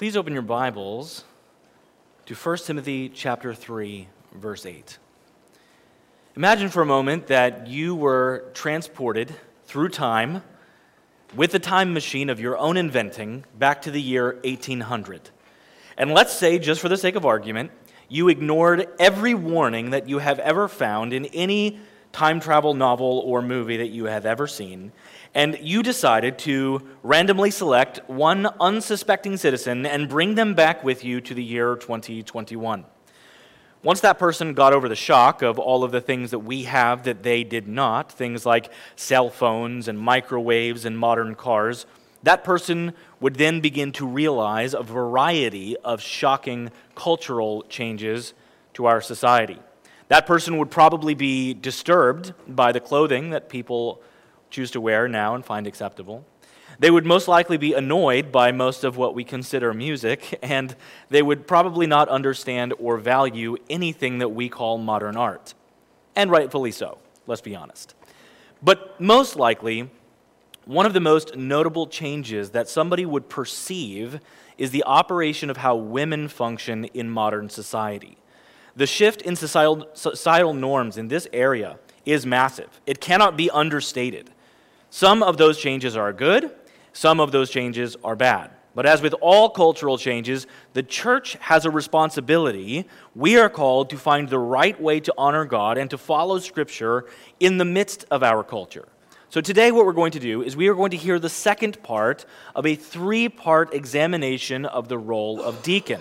Please open your Bibles to 1 Timothy chapter 3 verse 8. Imagine for a moment that you were transported through time with a time machine of your own inventing back to the year 1800. And let's say, just for the sake of argument, you ignored every warning that you have ever found in any time travel novel or movie that you have ever seen, and you decided to randomly select one unsuspecting citizen and bring them back with you to the year 2021. Once that person got over the shock of all of the things that we have that they did not, things like cell phones and microwaves and modern cars, that person would then begin to realize a variety of shocking cultural changes to our society. That person would probably be disturbed by the clothing that people choose to wear now and find acceptable. They would most likely be annoyed by most of what we consider music, and they would probably not understand or value anything that we call modern art. And rightfully so, let's be honest. But most likely, one of the most notable changes that somebody would perceive is the operation of how women function in modern society. The shift in societal, norms in this area is massive. It cannot be understated. Some of those changes are good, some of those changes are bad. But as with all cultural changes, the church has a responsibility. We are called to find the right way to honor God and to follow Scripture in the midst of our culture. So, today, what we're going to do is we are going to hear the second part of a three part examination of the role of deacon.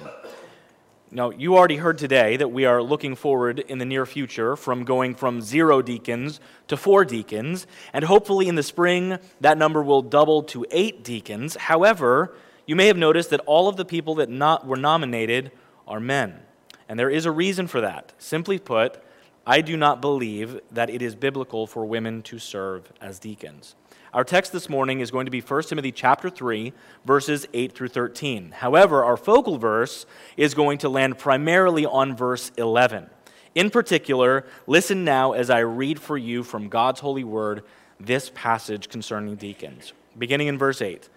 Now, you already heard today that we are looking forward in the near future from going from zero deacons to four deacons, and hopefully in the spring that number will double to eight deacons. However, you may have noticed that all of the people that not, were nominated are men. And there is a reason for that. Simply put, I do not believe that it is biblical for women to serve as deacons. Our text this morning is going to be 1 Timothy chapter 3 verses 8 through 13. However, our focal verse is going to land primarily on verse 11. In particular, listen now as I read for you from God's holy word this passage concerning deacons. Beginning in verse 8.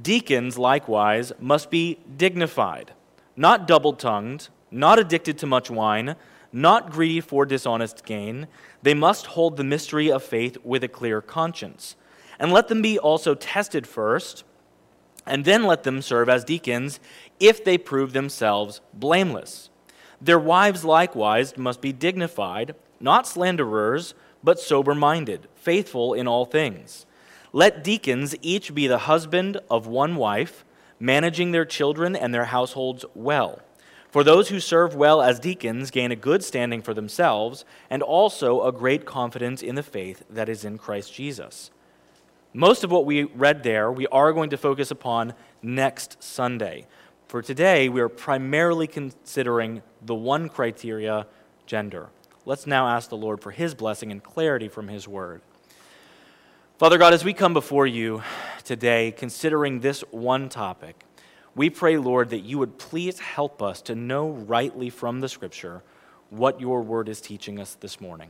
Deacons likewise must be dignified, not double-tongued, not addicted to much wine, not greedy for dishonest gain. They must hold the mystery of faith with a clear conscience and let them be also tested first, and then let them serve as deacons if they prove themselves blameless. Their wives likewise must be dignified, not slanderers, but sober minded, faithful in all things. Let deacons each be the husband of one wife, managing their children and their households well. For those who serve well as deacons gain a good standing for themselves, and also a great confidence in the faith that is in Christ Jesus. Most of what we read there, we are going to focus upon next Sunday. For today, we are primarily considering the one criteria gender. Let's now ask the Lord for his blessing and clarity from his word. Father God, as we come before you today, considering this one topic, we pray, Lord, that you would please help us to know rightly from the scripture what your word is teaching us this morning.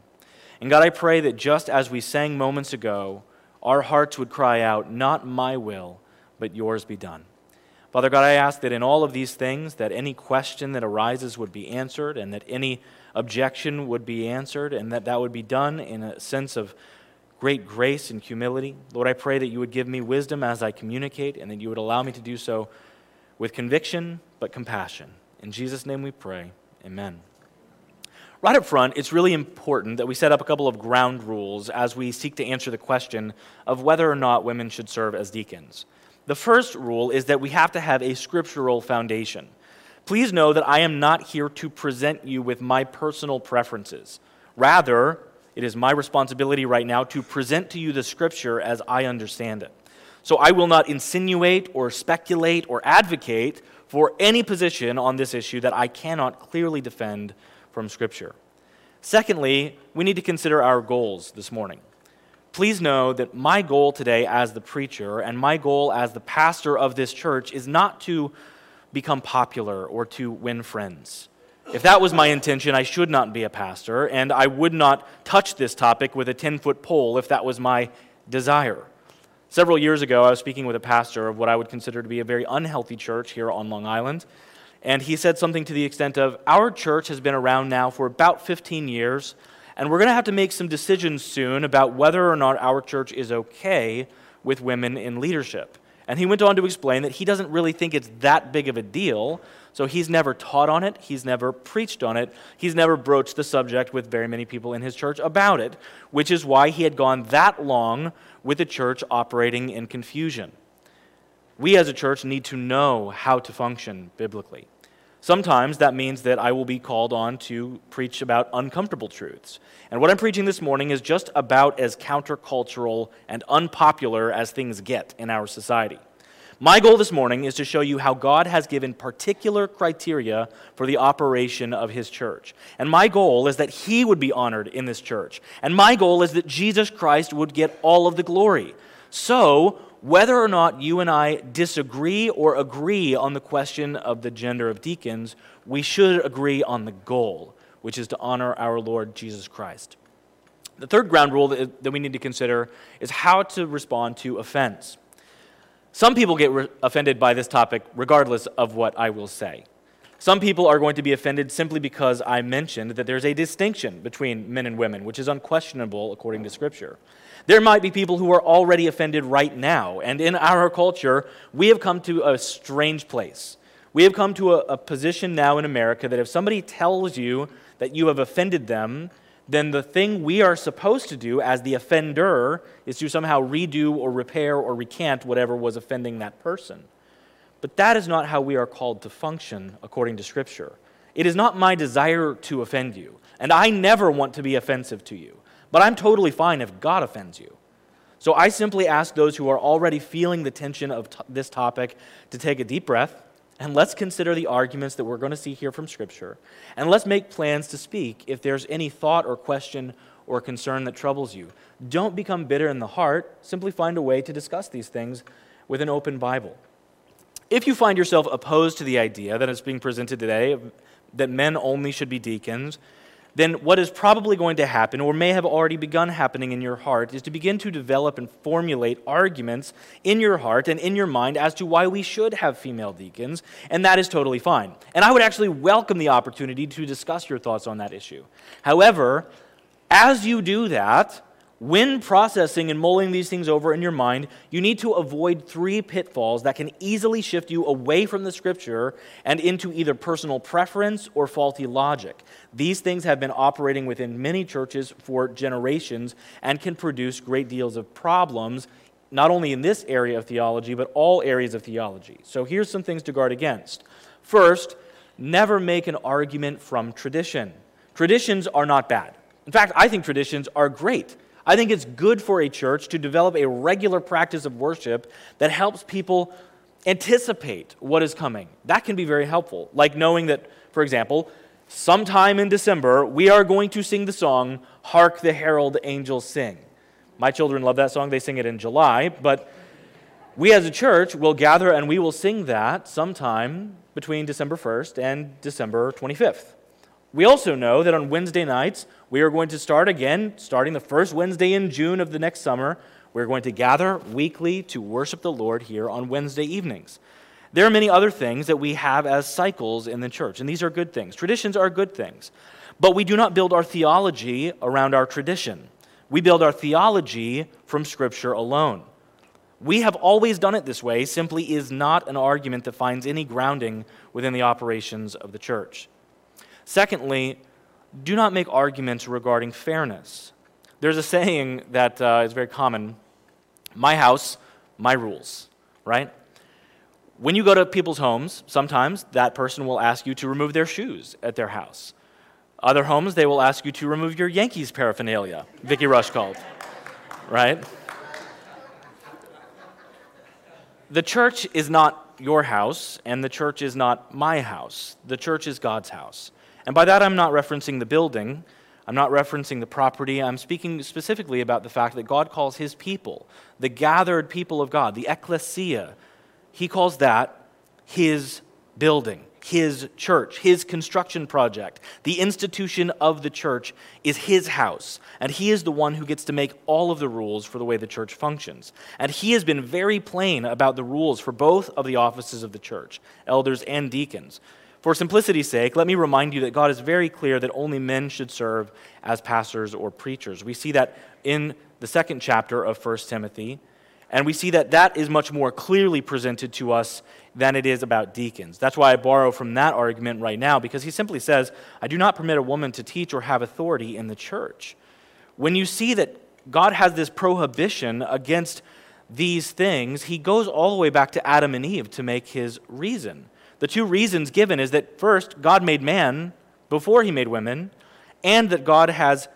And God, I pray that just as we sang moments ago, our hearts would cry out, Not my will, but yours be done. Father God, I ask that in all of these things, that any question that arises would be answered, and that any objection would be answered, and that that would be done in a sense of great grace and humility. Lord, I pray that you would give me wisdom as I communicate, and that you would allow me to do so with conviction, but compassion. In Jesus' name we pray. Amen. Right up front, it's really important that we set up a couple of ground rules as we seek to answer the question of whether or not women should serve as deacons. The first rule is that we have to have a scriptural foundation. Please know that I am not here to present you with my personal preferences. Rather, it is my responsibility right now to present to you the scripture as I understand it. So I will not insinuate or speculate or advocate for any position on this issue that I cannot clearly defend from Scripture. Secondly, we need to consider our goals this morning. Please know that my goal today as the preacher and my goal as the pastor of this church is not to become popular or to win friends. If that was my intention, I should not be a pastor, and I would not touch this topic with a 10 foot pole if that was my desire. Several years ago, I was speaking with a pastor of what I would consider to be a very unhealthy church here on Long Island. And he said something to the extent of Our church has been around now for about 15 years, and we're going to have to make some decisions soon about whether or not our church is okay with women in leadership. And he went on to explain that he doesn't really think it's that big of a deal, so he's never taught on it, he's never preached on it, he's never broached the subject with very many people in his church about it, which is why he had gone that long with the church operating in confusion. We as a church need to know how to function biblically. Sometimes that means that I will be called on to preach about uncomfortable truths. And what I'm preaching this morning is just about as countercultural and unpopular as things get in our society. My goal this morning is to show you how God has given particular criteria for the operation of His church. And my goal is that He would be honored in this church. And my goal is that Jesus Christ would get all of the glory. So, whether or not you and I disagree or agree on the question of the gender of deacons, we should agree on the goal, which is to honor our Lord Jesus Christ. The third ground rule that we need to consider is how to respond to offense. Some people get re- offended by this topic regardless of what I will say. Some people are going to be offended simply because I mentioned that there's a distinction between men and women, which is unquestionable according to Scripture. There might be people who are already offended right now, and in our culture, we have come to a strange place. We have come to a, a position now in America that if somebody tells you that you have offended them, then the thing we are supposed to do as the offender is to somehow redo or repair or recant whatever was offending that person. But that is not how we are called to function according to Scripture. It is not my desire to offend you, and I never want to be offensive to you. But I'm totally fine if God offends you. So I simply ask those who are already feeling the tension of t- this topic to take a deep breath and let's consider the arguments that we're going to see here from Scripture. And let's make plans to speak if there's any thought or question or concern that troubles you. Don't become bitter in the heart. Simply find a way to discuss these things with an open Bible. If you find yourself opposed to the idea that is being presented today that men only should be deacons, then what is probably going to happen, or may have already begun happening in your heart, is to begin to develop and formulate arguments in your heart and in your mind as to why we should have female deacons, and that is totally fine. And I would actually welcome the opportunity to discuss your thoughts on that issue. However, as you do that, when processing and mulling these things over in your mind, you need to avoid three pitfalls that can easily shift you away from the scripture and into either personal preference or faulty logic. These things have been operating within many churches for generations and can produce great deals of problems, not only in this area of theology, but all areas of theology. So here's some things to guard against. First, never make an argument from tradition. Traditions are not bad. In fact, I think traditions are great. I think it's good for a church to develop a regular practice of worship that helps people anticipate what is coming. That can be very helpful. Like knowing that, for example, sometime in December, we are going to sing the song, Hark the Herald Angels Sing. My children love that song. They sing it in July, but we as a church will gather and we will sing that sometime between December 1st and December 25th. We also know that on Wednesday nights, we are going to start again, starting the first Wednesday in June of the next summer. We're going to gather weekly to worship the Lord here on Wednesday evenings. There are many other things that we have as cycles in the church, and these are good things. Traditions are good things. But we do not build our theology around our tradition. We build our theology from Scripture alone. We have always done it this way, simply is not an argument that finds any grounding within the operations of the church. Secondly, do not make arguments regarding fairness. There's a saying that uh, is very common my house, my rules, right? When you go to people's homes, sometimes that person will ask you to remove their shoes at their house. Other homes, they will ask you to remove your Yankees paraphernalia, Vicky Rush called, right? The church is not your house, and the church is not my house. The church is God's house. And by that, I'm not referencing the building, I'm not referencing the property. I'm speaking specifically about the fact that God calls his people, the gathered people of God, the ecclesia, he calls that his building, his church, his construction project. The institution of the church is his house, and he is the one who gets to make all of the rules for the way the church functions. And he has been very plain about the rules for both of the offices of the church, elders and deacons. For simplicity's sake, let me remind you that God is very clear that only men should serve as pastors or preachers. We see that in the second chapter of 1 Timothy. And we see that that is much more clearly presented to us than it is about deacons. That's why I borrow from that argument right now, because he simply says, I do not permit a woman to teach or have authority in the church. When you see that God has this prohibition against these things, he goes all the way back to Adam and Eve to make his reason. The two reasons given is that first, God made man before he made women, and that God has,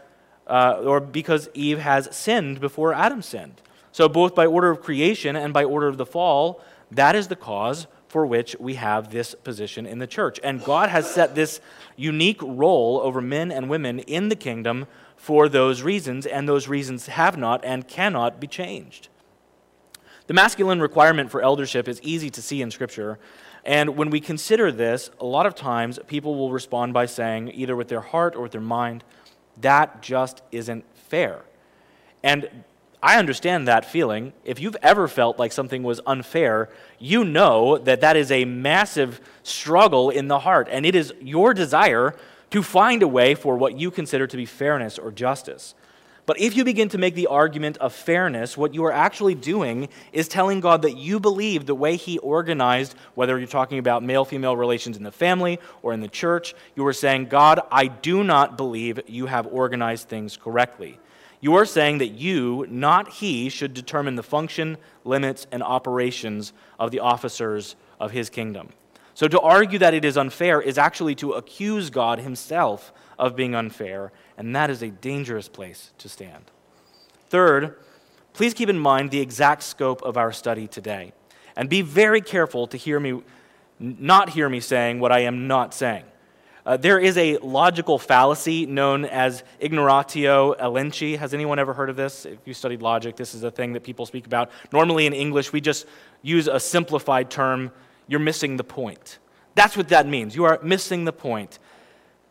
uh, or because Eve has sinned before Adam sinned. So, both by order of creation and by order of the fall, that is the cause for which we have this position in the church. And God has set this unique role over men and women in the kingdom for those reasons, and those reasons have not and cannot be changed. The masculine requirement for eldership is easy to see in Scripture. And when we consider this, a lot of times people will respond by saying, either with their heart or with their mind, that just isn't fair. And I understand that feeling. If you've ever felt like something was unfair, you know that that is a massive struggle in the heart, and it is your desire to find a way for what you consider to be fairness or justice. But if you begin to make the argument of fairness, what you are actually doing is telling God that you believe the way He organized, whether you're talking about male female relations in the family or in the church, you are saying, God, I do not believe you have organized things correctly. You are saying that you, not he, should determine the function, limits, and operations of the officers of his kingdom. So to argue that it is unfair is actually to accuse God himself of being unfair, and that is a dangerous place to stand. Third, please keep in mind the exact scope of our study today, and be very careful to hear me not hear me saying what I am not saying. Uh, there is a logical fallacy known as ignoratio elenchi. Has anyone ever heard of this? If you studied logic, this is a thing that people speak about. Normally in English, we just use a simplified term. You're missing the point. That's what that means. You are missing the point.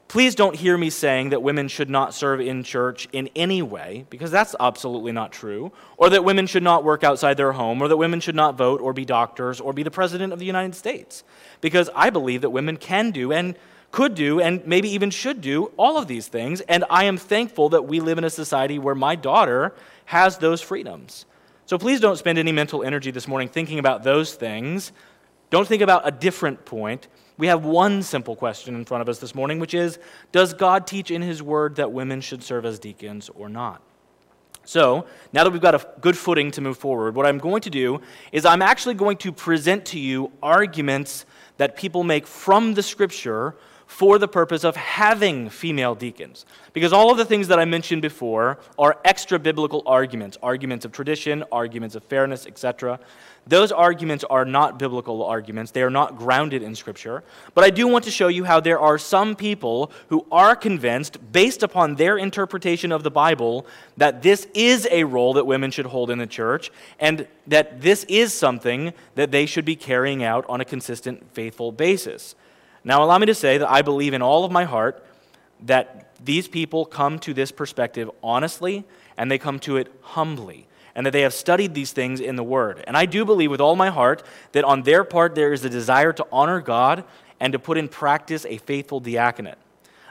Please don't hear me saying that women should not serve in church in any way, because that's absolutely not true, or that women should not work outside their home, or that women should not vote, or be doctors, or be the president of the United States. Because I believe that women can do and could do and maybe even should do all of these things. And I am thankful that we live in a society where my daughter has those freedoms. So please don't spend any mental energy this morning thinking about those things. Don't think about a different point. We have one simple question in front of us this morning, which is Does God teach in His Word that women should serve as deacons or not? So, now that we've got a good footing to move forward, what I'm going to do is I'm actually going to present to you arguments that people make from the Scripture for the purpose of having female deacons. Because all of the things that I mentioned before are extra biblical arguments arguments of tradition, arguments of fairness, etc. Those arguments are not biblical arguments. They are not grounded in Scripture. But I do want to show you how there are some people who are convinced, based upon their interpretation of the Bible, that this is a role that women should hold in the church, and that this is something that they should be carrying out on a consistent, faithful basis. Now, allow me to say that I believe in all of my heart that these people come to this perspective honestly and they come to it humbly and that they have studied these things in the Word. And I do believe with all my heart that on their part there is a desire to honor God and to put in practice a faithful diaconate.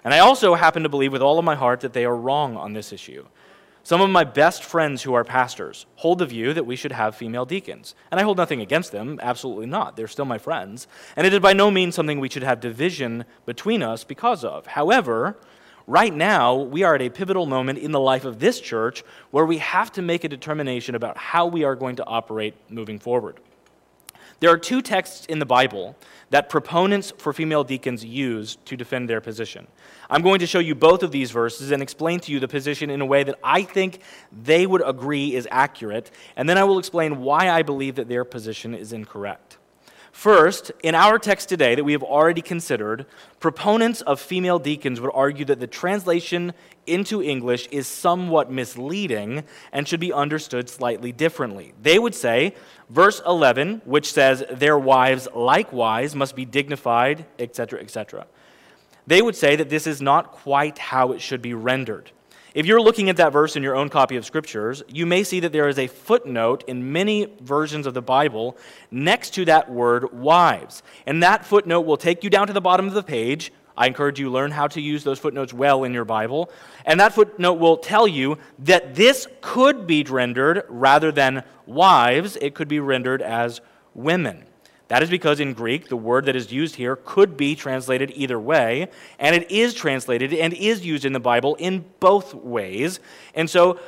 And I also happen to believe with all of my heart that they are wrong on this issue. Some of my best friends who are pastors hold the view that we should have female deacons. And I hold nothing against them, absolutely not. They're still my friends. And it is by no means something we should have division between us because of. However, right now, we are at a pivotal moment in the life of this church where we have to make a determination about how we are going to operate moving forward. There are two texts in the Bible that proponents for female deacons use to defend their position. I'm going to show you both of these verses and explain to you the position in a way that I think they would agree is accurate, and then I will explain why I believe that their position is incorrect. First, in our text today that we have already considered, proponents of female deacons would argue that the translation into English is somewhat misleading and should be understood slightly differently. They would say, verse 11, which says, Their wives likewise must be dignified, etc., etc. They would say that this is not quite how it should be rendered. If you're looking at that verse in your own copy of Scriptures, you may see that there is a footnote in many versions of the Bible next to that word wives. And that footnote will take you down to the bottom of the page. I encourage you learn how to use those footnotes well in your Bible. And that footnote will tell you that this could be rendered rather than wives, it could be rendered as women. That is because in Greek, the word that is used here could be translated either way, and it is translated and is used in the Bible in both ways. And so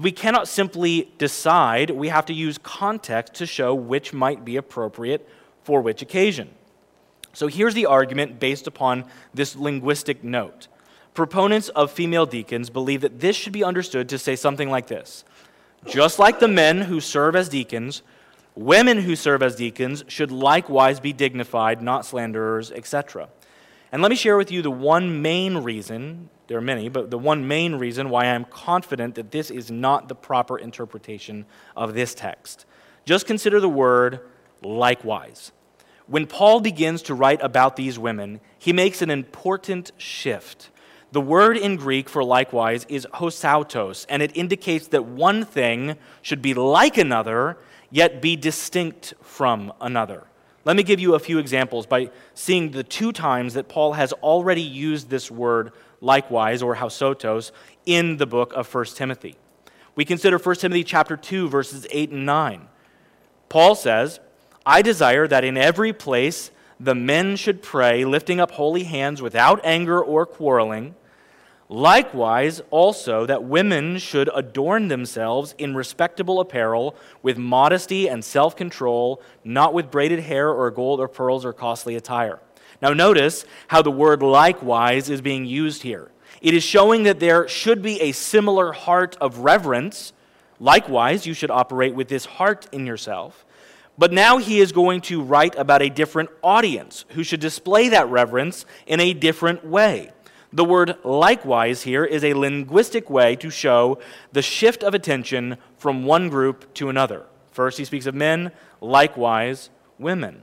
we cannot simply decide, we have to use context to show which might be appropriate for which occasion. So here's the argument based upon this linguistic note. Proponents of female deacons believe that this should be understood to say something like this Just like the men who serve as deacons, Women who serve as deacons should likewise be dignified, not slanderers, etc. And let me share with you the one main reason, there are many, but the one main reason why I'm confident that this is not the proper interpretation of this text. Just consider the word likewise. When Paul begins to write about these women, he makes an important shift. The word in Greek for likewise is hosautos, and it indicates that one thing should be like another yet be distinct from another. Let me give you a few examples by seeing the two times that Paul has already used this word likewise or hosautos in the book of 1 Timothy. We consider 1 Timothy chapter 2 verses 8 and 9. Paul says, "I desire that in every place the men should pray, lifting up holy hands without anger or quarreling." Likewise, also, that women should adorn themselves in respectable apparel with modesty and self control, not with braided hair or gold or pearls or costly attire. Now, notice how the word likewise is being used here. It is showing that there should be a similar heart of reverence. Likewise, you should operate with this heart in yourself. But now he is going to write about a different audience who should display that reverence in a different way. The word likewise here is a linguistic way to show the shift of attention from one group to another. First, he speaks of men, likewise, women.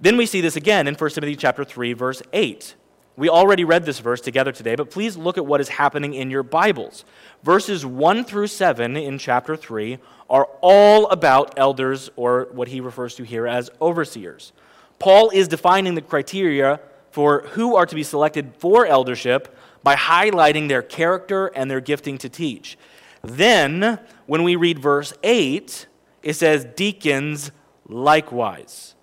Then we see this again in 1 Timothy chapter 3 verse 8. We already read this verse together today, but please look at what is happening in your Bibles. Verses 1 through 7 in chapter 3 are all about elders or what he refers to here as overseers. Paul is defining the criteria for who are to be selected for eldership by highlighting their character and their gifting to teach. Then, when we read verse 8, it says, Deacons likewise,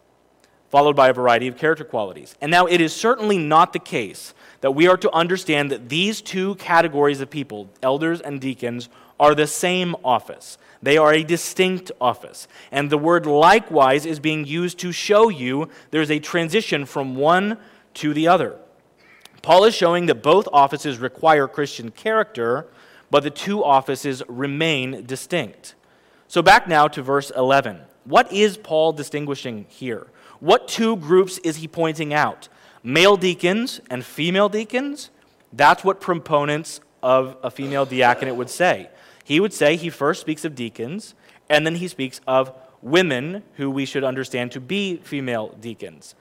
followed by a variety of character qualities. And now, it is certainly not the case that we are to understand that these two categories of people, elders and deacons, are the same office. They are a distinct office. And the word likewise is being used to show you there's a transition from one to the other. Paul is showing that both offices require Christian character, but the two offices remain distinct. So, back now to verse 11. What is Paul distinguishing here? What two groups is he pointing out? Male deacons and female deacons? That's what proponents of a female diaconate would say. He would say he first speaks of deacons, and then he speaks of women who we should understand to be female deacons.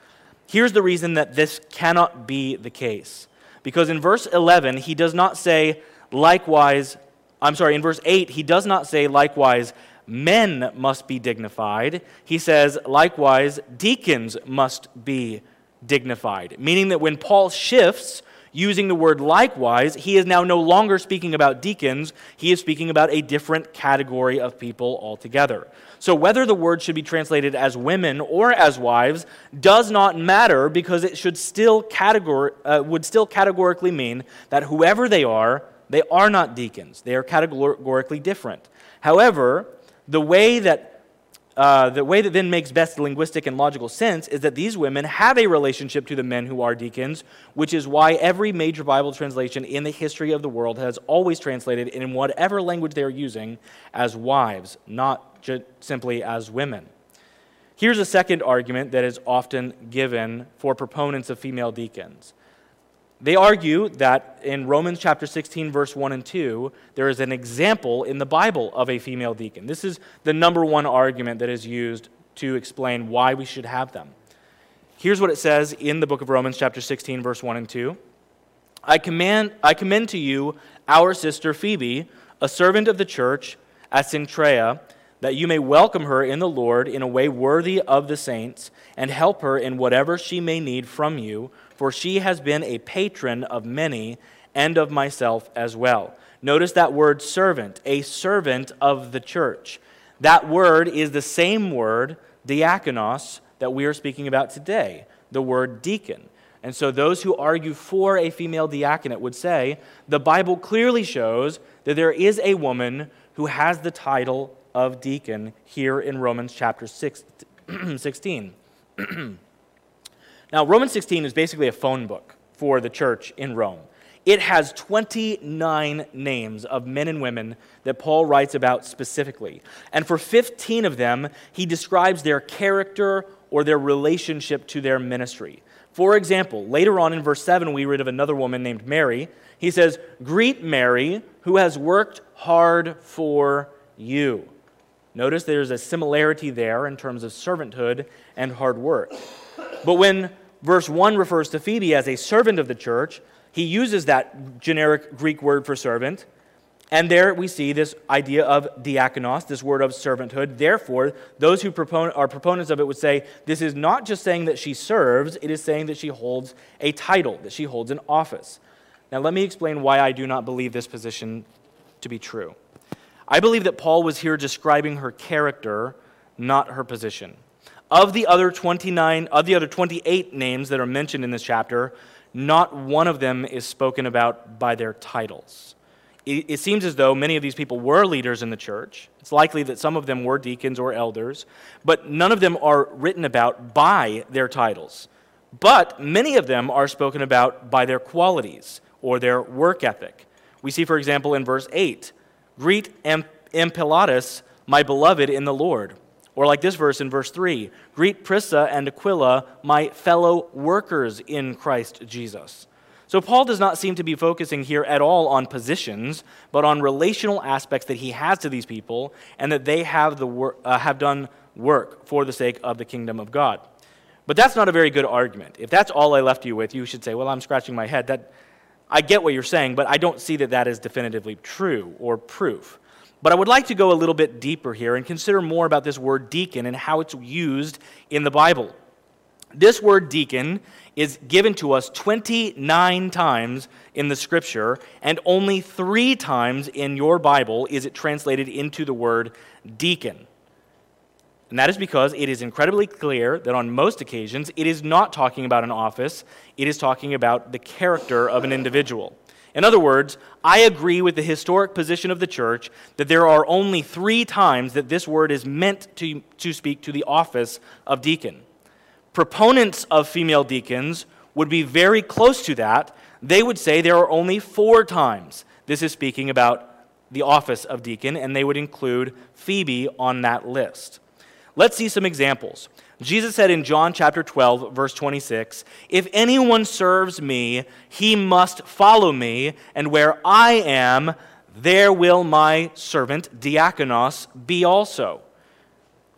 Here's the reason that this cannot be the case. Because in verse 11, he does not say, likewise, I'm sorry, in verse 8, he does not say, likewise, men must be dignified. He says, likewise, deacons must be dignified. Meaning that when Paul shifts using the word likewise, he is now no longer speaking about deacons, he is speaking about a different category of people altogether. So, whether the word should be translated as women or as wives does not matter because it should still categor- uh, would still categorically mean that whoever they are, they are not deacons. They are categorically different. However, the way that uh, the way that then makes best linguistic and logical sense is that these women have a relationship to the men who are deacons, which is why every major Bible translation in the history of the world has always translated in whatever language they are using as wives, not simply as women. Here's a second argument that is often given for proponents of female deacons. They argue that in Romans chapter 16, verse 1 and 2, there is an example in the Bible of a female deacon. This is the number one argument that is used to explain why we should have them. Here's what it says in the book of Romans, chapter 16, verse 1 and 2. I, command, I commend to you our sister Phoebe, a servant of the church at Cenchrea, that you may welcome her in the Lord in a way worthy of the saints, and help her in whatever she may need from you, for she has been a patron of many and of myself as well. Notice that word servant, a servant of the church. That word is the same word, diakonos, that we are speaking about today, the word deacon. And so those who argue for a female diaconate would say the Bible clearly shows that there is a woman who has the title of deacon here in Romans chapter 6, 16. now, Romans 16 is basically a phone book for the church in Rome. It has 29 names of men and women that Paul writes about specifically. And for 15 of them, he describes their character or their relationship to their ministry. For example, later on in verse 7, we read of another woman named Mary. He says, Greet Mary, who has worked hard for you. Notice there's a similarity there in terms of servanthood and hard work. But when verse 1 refers to Phoebe as a servant of the church, he uses that generic Greek word for servant. And there we see this idea of diakonos, this word of servanthood. Therefore, those who are proponents of it would say this is not just saying that she serves, it is saying that she holds a title, that she holds an office. Now, let me explain why I do not believe this position to be true. I believe that Paul was here describing her character, not her position. Of the other 29, of the other 28 names that are mentioned in this chapter, not one of them is spoken about by their titles. It, seems as though many of these people were leaders in the church. It's likely that some of them were deacons or elders, but none of them are written about by their titles. But many of them are spoken about by their qualities or their work ethic. We see, for example, in verse 8 Greet Ampliatus, my beloved in the Lord. Or like this verse in verse 3 Greet Prisca and Aquila, my fellow workers in Christ Jesus. So Paul does not seem to be focusing here at all on positions, but on relational aspects that he has to these people and that they have, the wor- uh, have done work for the sake of the kingdom of God. But that's not a very good argument. If that's all I left you with, you should say, well, I'm scratching my head. That, I get what you're saying, but I don't see that that is definitively true or proof. But I would like to go a little bit deeper here and consider more about this word deacon and how it's used in the Bible. This word deacon is given to us 29 times in the scripture, and only three times in your Bible is it translated into the word deacon. And that is because it is incredibly clear that on most occasions it is not talking about an office, it is talking about the character of an individual. In other words, I agree with the historic position of the church that there are only three times that this word is meant to, to speak to the office of deacon. Proponents of female deacons would be very close to that. They would say there are only four times this is speaking about the office of deacon, and they would include Phoebe on that list. Let's see some examples. Jesus said in John chapter 12, verse 26, If anyone serves me, he must follow me, and where I am, there will my servant diakonos be also.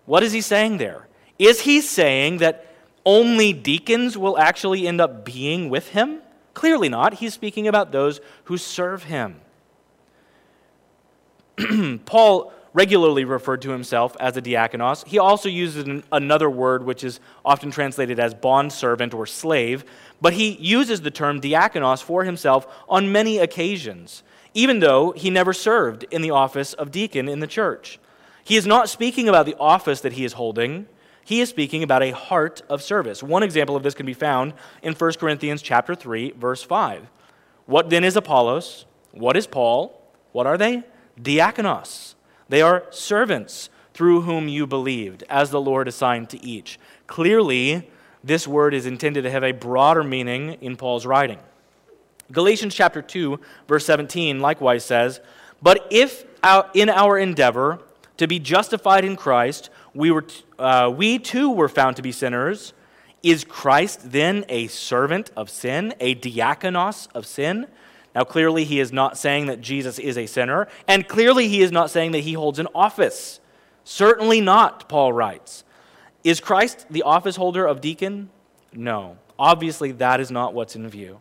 What is he saying there? Is he saying that only deacons will actually end up being with him? Clearly not. He's speaking about those who serve him. Paul regularly referred to himself as a diakonos. He also uses an, another word which is often translated as bondservant or slave, but he uses the term diakonos for himself on many occasions, even though he never served in the office of deacon in the church. He is not speaking about the office that he is holding. He is speaking about a heart of service. One example of this can be found in 1 Corinthians chapter 3 verse 5. What then is Apollos? What is Paul? What are they? Diakonos they are servants through whom you believed, as the Lord assigned to each. Clearly, this word is intended to have a broader meaning in Paul's writing. Galatians chapter 2, verse 17 likewise says, But if in our endeavor to be justified in Christ, we, were t- uh, we too were found to be sinners. Is Christ then a servant of sin, a diakonos of sin? Now, clearly, he is not saying that Jesus is a sinner, and clearly, he is not saying that he holds an office. Certainly not, Paul writes. Is Christ the office holder of deacon? No. Obviously, that is not what's in view.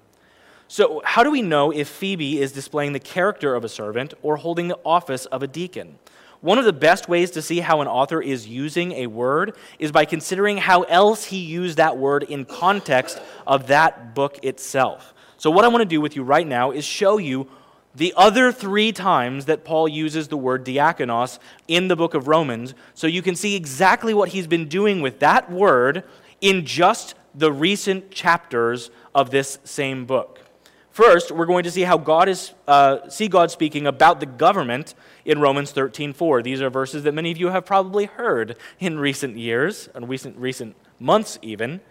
So, how do we know if Phoebe is displaying the character of a servant or holding the office of a deacon? One of the best ways to see how an author is using a word is by considering how else he used that word in context of that book itself. So, what I want to do with you right now is show you the other three times that Paul uses the word diakonos in the book of Romans, so you can see exactly what he's been doing with that word in just the recent chapters of this same book. First, we're going to see how God is uh, see God speaking about the government in Romans 13:4. These are verses that many of you have probably heard in recent years, and recent recent months even.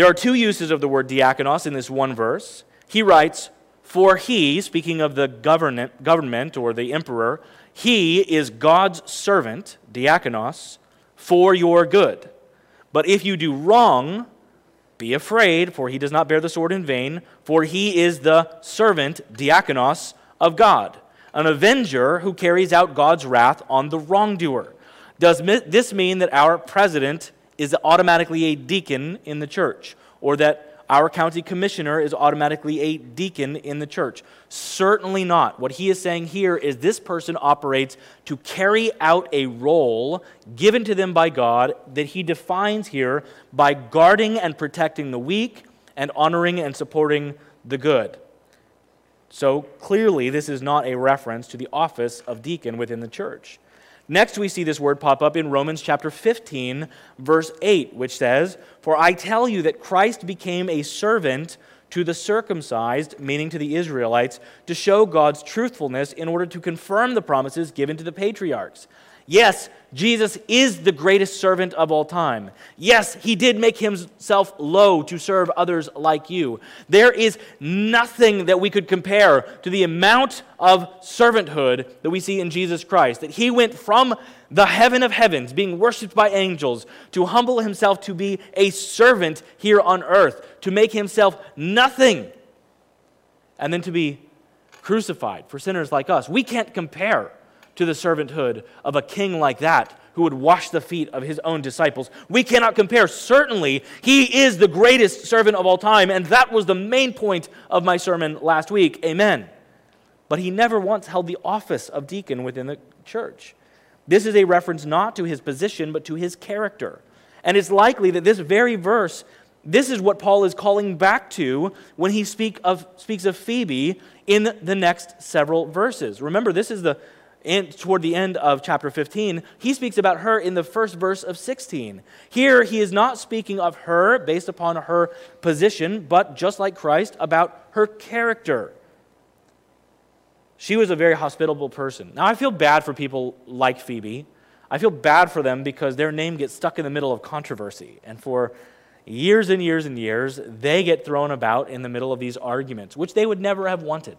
There are two uses of the word diakonos in this one verse. He writes, "For he, speaking of the government, government or the emperor, he is God's servant, diakonos, for your good. But if you do wrong, be afraid, for he does not bear the sword in vain, for he is the servant, diakonos, of God, an avenger who carries out God's wrath on the wrongdoer. Does this mean that our president is automatically a deacon in the church, or that our county commissioner is automatically a deacon in the church. Certainly not. What he is saying here is this person operates to carry out a role given to them by God that he defines here by guarding and protecting the weak and honoring and supporting the good. So clearly, this is not a reference to the office of deacon within the church. Next, we see this word pop up in Romans chapter 15, verse 8, which says, For I tell you that Christ became a servant to the circumcised, meaning to the Israelites, to show God's truthfulness in order to confirm the promises given to the patriarchs. Yes, Jesus is the greatest servant of all time. Yes, he did make himself low to serve others like you. There is nothing that we could compare to the amount of servanthood that we see in Jesus Christ. That he went from the heaven of heavens, being worshiped by angels, to humble himself to be a servant here on earth, to make himself nothing, and then to be crucified for sinners like us. We can't compare to the servanthood of a king like that who would wash the feet of his own disciples. We cannot compare. Certainly, he is the greatest servant of all time, and that was the main point of my sermon last week. Amen. But he never once held the office of deacon within the church. This is a reference not to his position, but to his character. And it's likely that this very verse, this is what Paul is calling back to when he speak of, speaks of Phoebe in the next several verses. Remember, this is the and toward the end of chapter 15, he speaks about her in the first verse of 16. Here, he is not speaking of her based upon her position, but just like Christ, about her character. She was a very hospitable person. Now, I feel bad for people like Phoebe. I feel bad for them because their name gets stuck in the middle of controversy. And for years and years and years, they get thrown about in the middle of these arguments, which they would never have wanted.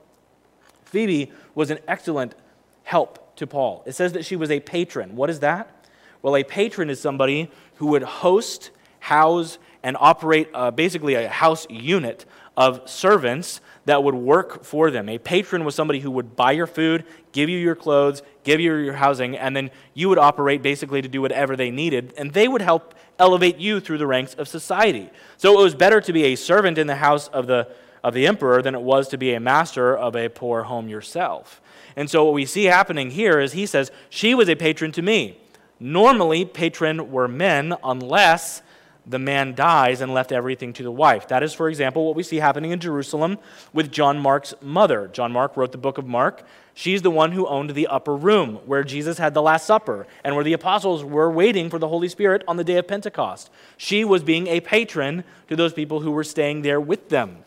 Phoebe was an excellent help to Paul. It says that she was a patron. What is that? Well, a patron is somebody who would host, house, and operate uh, basically a house unit of servants that would work for them. A patron was somebody who would buy your food, give you your clothes, give you your housing, and then you would operate basically to do whatever they needed, and they would help elevate you through the ranks of society. So it was better to be a servant in the house of the, of the emperor than it was to be a master of a poor home yourself. And so what we see happening here is he says, She was a patron to me. Normally, patron were men unless the man dies and left everything to the wife. That is, for example, what we see happening in Jerusalem with John Mark's mother. John Mark wrote the book of Mark. She's the one who owned the upper room where Jesus had the Last Supper and where the apostles were waiting for the Holy Spirit on the day of Pentecost. She was being a patron to those people who were staying there with them.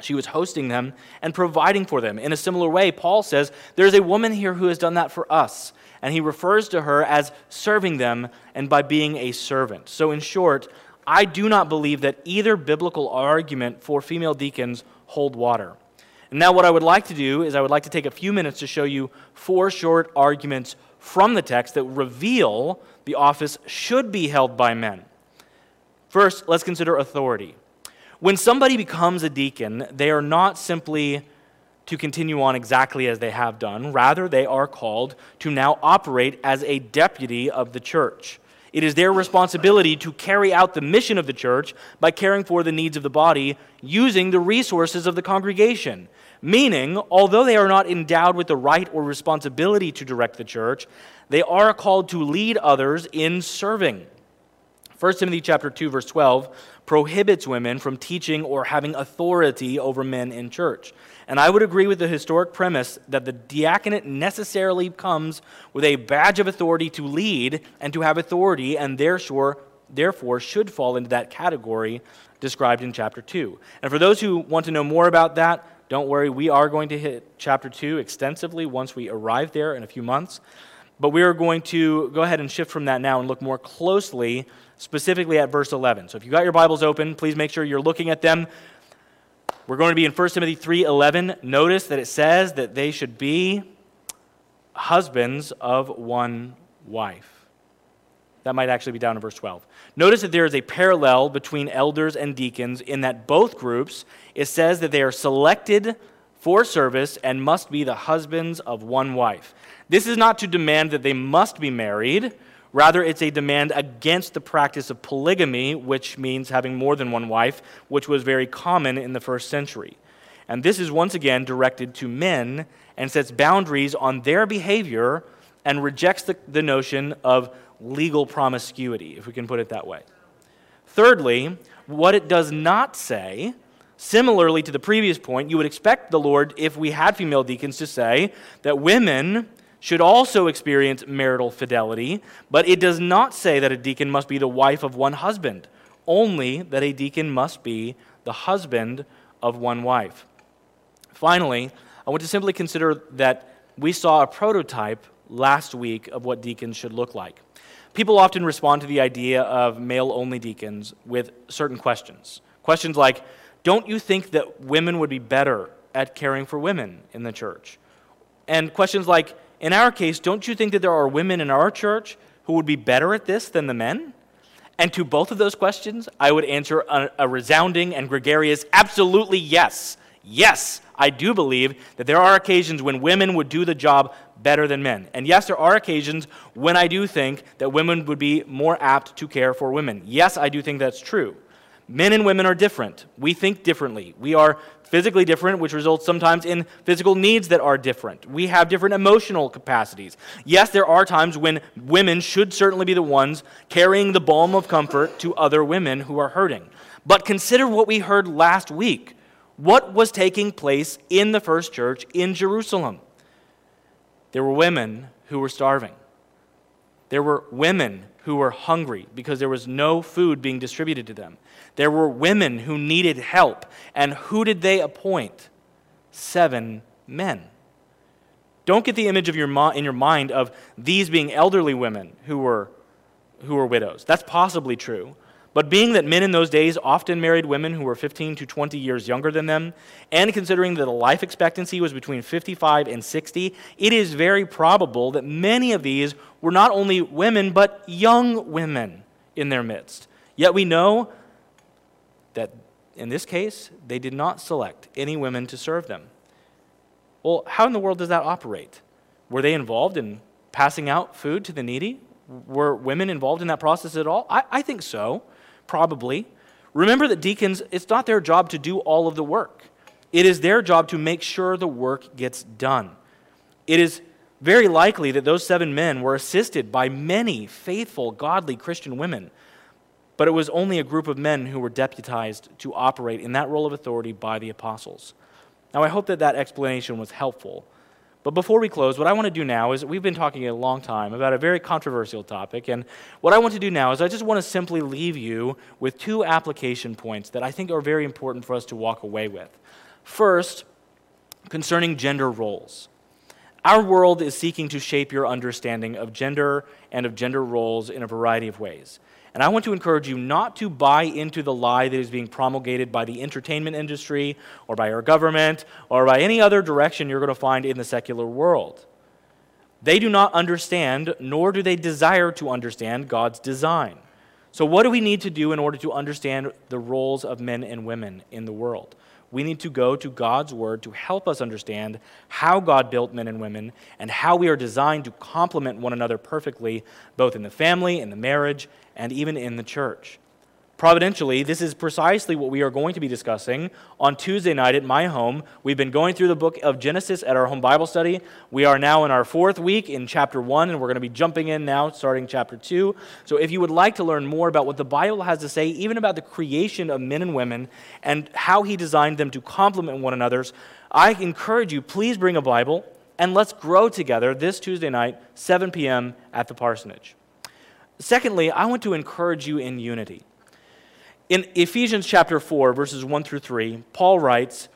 She was hosting them and providing for them. In a similar way, Paul says, There's a woman here who has done that for us. And he refers to her as serving them and by being a servant. So, in short, I do not believe that either biblical argument for female deacons hold water. And now, what I would like to do is I would like to take a few minutes to show you four short arguments from the text that reveal the office should be held by men. First, let's consider authority. When somebody becomes a deacon, they are not simply to continue on exactly as they have done. Rather, they are called to now operate as a deputy of the church. It is their responsibility to carry out the mission of the church by caring for the needs of the body using the resources of the congregation. Meaning, although they are not endowed with the right or responsibility to direct the church, they are called to lead others in serving. 1 Timothy chapter 2 verse 12 prohibits women from teaching or having authority over men in church. And I would agree with the historic premise that the diaconate necessarily comes with a badge of authority to lead and to have authority, and therefore, therefore should fall into that category described in chapter 2. And for those who want to know more about that, don't worry, we are going to hit chapter 2 extensively once we arrive there in a few months. But we are going to go ahead and shift from that now and look more closely, specifically at verse 11. So if you've got your Bibles open, please make sure you're looking at them. We're going to be in 1 Timothy 3:11. Notice that it says that they should be husbands of one wife. That might actually be down in verse 12. Notice that there is a parallel between elders and deacons in that both groups, it says that they are selected for service and must be the husbands of one wife. This is not to demand that they must be married Rather, it's a demand against the practice of polygamy, which means having more than one wife, which was very common in the first century. And this is once again directed to men and sets boundaries on their behavior and rejects the, the notion of legal promiscuity, if we can put it that way. Thirdly, what it does not say, similarly to the previous point, you would expect the Lord, if we had female deacons, to say that women should also experience marital fidelity, but it does not say that a deacon must be the wife of one husband, only that a deacon must be the husband of one wife. Finally, I want to simply consider that we saw a prototype last week of what deacons should look like. People often respond to the idea of male only deacons with certain questions. Questions like, Don't you think that women would be better at caring for women in the church? And questions like, in our case, don't you think that there are women in our church who would be better at this than the men? And to both of those questions, I would answer a, a, resounding and gregarious absolutely yes. Yes, I do believe that there are occasions when women would do the job better than men. And yes, there are occasions when I do think that women would be more apt to care for women. Yes, I do think that's true. Men and women are different. We think differently. We are physically different, which results sometimes in physical needs that are different. We have different emotional capacities. Yes, there are times when women should certainly be the ones carrying the balm of comfort to other women who are hurting. But consider what we heard last week. What was taking place in the first church in Jerusalem? There were women who were starving. There were women who were hungry because there was no food being distributed to them. There were women who needed help. And who did they appoint? Seven men. Don't get the image of your in your mind of these being elderly women who were, who were widows. That's possibly true. But being that men in those days often married women who were 15 to 20 years younger than them, and considering that the life expectancy was between 55 and 60, it is very probable that many of these were not only women, but young women in their midst. Yet we know that in this case, they did not select any women to serve them. Well, how in the world does that operate? Were they involved in passing out food to the needy? Were women involved in that process at all? I, I think so, probably. Remember that deacons, it's not their job to do all of the work. It is their job to make sure the work gets done. It is very likely that those seven men were assisted by many faithful, godly Christian women but it was only a group of men who were deputized to operate in that role of authority by the apostles. Now, I hope that that explanation was helpful. But before we close, what I want to do now is we've been talking a long time about a very controversial topic. And what I want to do now is I just want to simply leave you with two application points that I think are very important for us to walk away with. First, concerning gender roles. Our world is seeking to shape your understanding of gender and of gender roles in a variety of ways. And I want to encourage you not to buy into the lie that is being promulgated by the entertainment industry or by our government or by any other direction you're going to find in the secular world. They do not understand, nor do they desire to understand God's design. So, what do we need to do in order to understand the roles of men and women in the world? We need to go to God's Word to help us understand how God built men and women and how we are designed to complement one another perfectly, both in the family, in the marriage, and even in the church. Providentially, this is precisely what we are going to be discussing on Tuesday night at my home. We've been going through the book of Genesis at our home Bible study. We are now in our fourth week in chapter 1, and we're going to be jumping in now, starting chapter 2. So, if you would like to learn more about what the Bible has to say, even about the creation of men and women and how He designed them to complement one another's, I encourage you, please bring a Bible and let's grow together this Tuesday night, 7 p.m. at the parsonage. Secondly, I want to encourage you in unity. In Ephesians chapter 4, verses 1 through 3, Paul writes,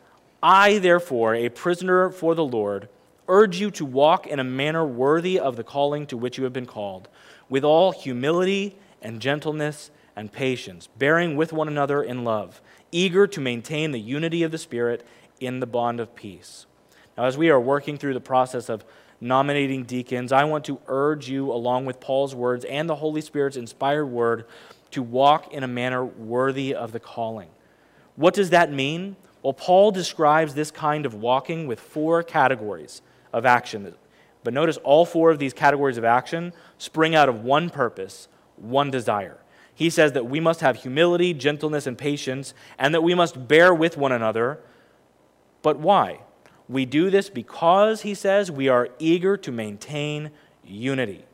I, therefore, a prisoner for the Lord, urge you to walk in a manner worthy of the calling to which you have been called, with all humility and gentleness and patience, bearing with one another in love, eager to maintain the unity of the Spirit in the bond of peace. Now, as we are working through the process of nominating deacons, I want to urge you, along with Paul's words and the Holy Spirit's inspired word, to walk in a manner worthy of the calling. What does that mean? Well, Paul describes this kind of walking with four categories of action. But notice all four of these categories of action spring out of one purpose, one desire. He says that we must have humility, gentleness, and patience, and that we must bear with one another. But why? We do this because, he says, we are eager to maintain unity.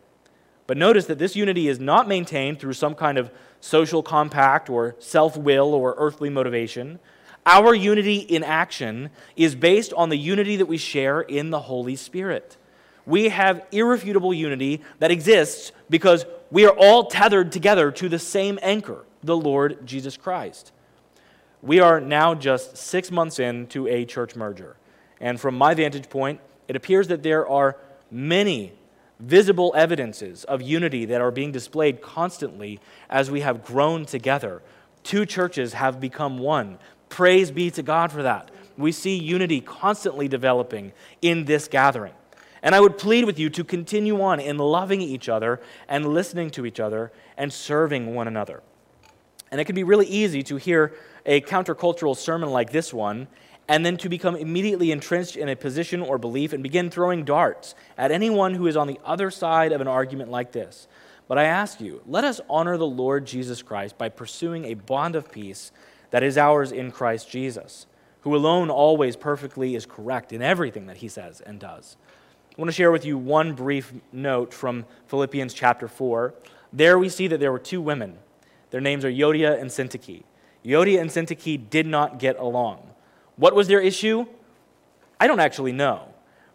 But notice that this unity is not maintained through some kind of social compact or self will or earthly motivation. Our unity in action is based on the unity that we share in the Holy Spirit. We have irrefutable unity that exists because we are all tethered together to the same anchor, the Lord Jesus Christ. We are now just six months into a church merger. And from my vantage point, it appears that there are many visible evidences of unity that are being displayed constantly as we have grown together. Two churches have become one. Praise be to God for that. We see unity constantly developing in this gathering. And I would plead with you to continue on in loving each other and listening to each other and serving one another. And it can be really easy to hear a countercultural sermon like this one and then to become immediately entrenched in a position or belief and begin throwing darts at anyone who is on the other side of an argument like this. But I ask you, let us honor the Lord Jesus Christ by pursuing a bond of peace that is ours in Christ Jesus, who alone always perfectly is correct in everything that he says and does. I want to share with you one brief note from Philippians chapter 4. There we see that there were two women. Their names are Euodia and Syntyche. Euodia and Syntyche did not get along. What was their issue? I don't actually know.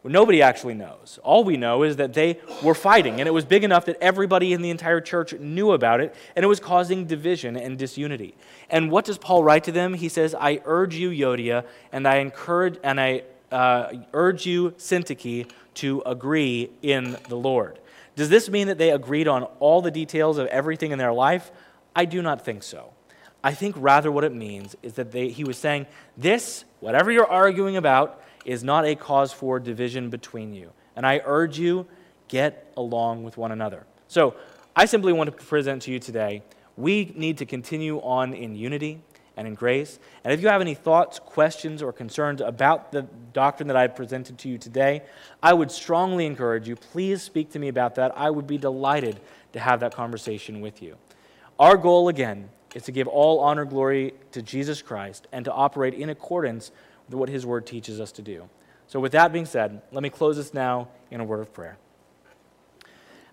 Nobody actually knows. All we know is that they were fighting, and it was big enough that everybody in the entire church knew about it, and it was causing division and disunity. And what does Paul write to them? He says, I urge you, Euodia, and I encourage and I uh, urge you, Syntyche, to agree in the Lord. Does this mean that they agreed on all the details of everything in their life? I do not think so. I think rather what it means is that they, he was saying, This, whatever you're arguing about, is not a cause for division between you. And I urge you, get along with one another. So I simply want to present to you today we need to continue on in unity and in grace. And if you have any thoughts, questions, or concerns about the doctrine that I've presented to you today, I would strongly encourage you, please speak to me about that. I would be delighted to have that conversation with you. Our goal, again, is to give all honor glory to Jesus Christ and to operate in accordance with what his word teaches us to do. So, with that being said, let me close this now in a word of prayer.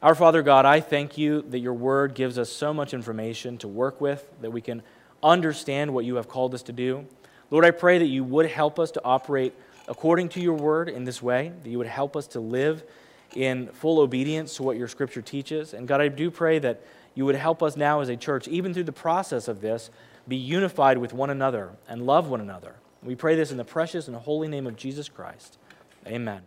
Our Father God, I thank you that your word gives us so much information to work with, that we can understand what you have called us to do. Lord, I pray that you would help us to operate according to your word in this way, that you would help us to live in full obedience to what your scripture teaches. And God, I do pray that you would help us now as a church, even through the process of this, be unified with one another and love one another. We pray this in the precious and holy name of Jesus Christ. Amen.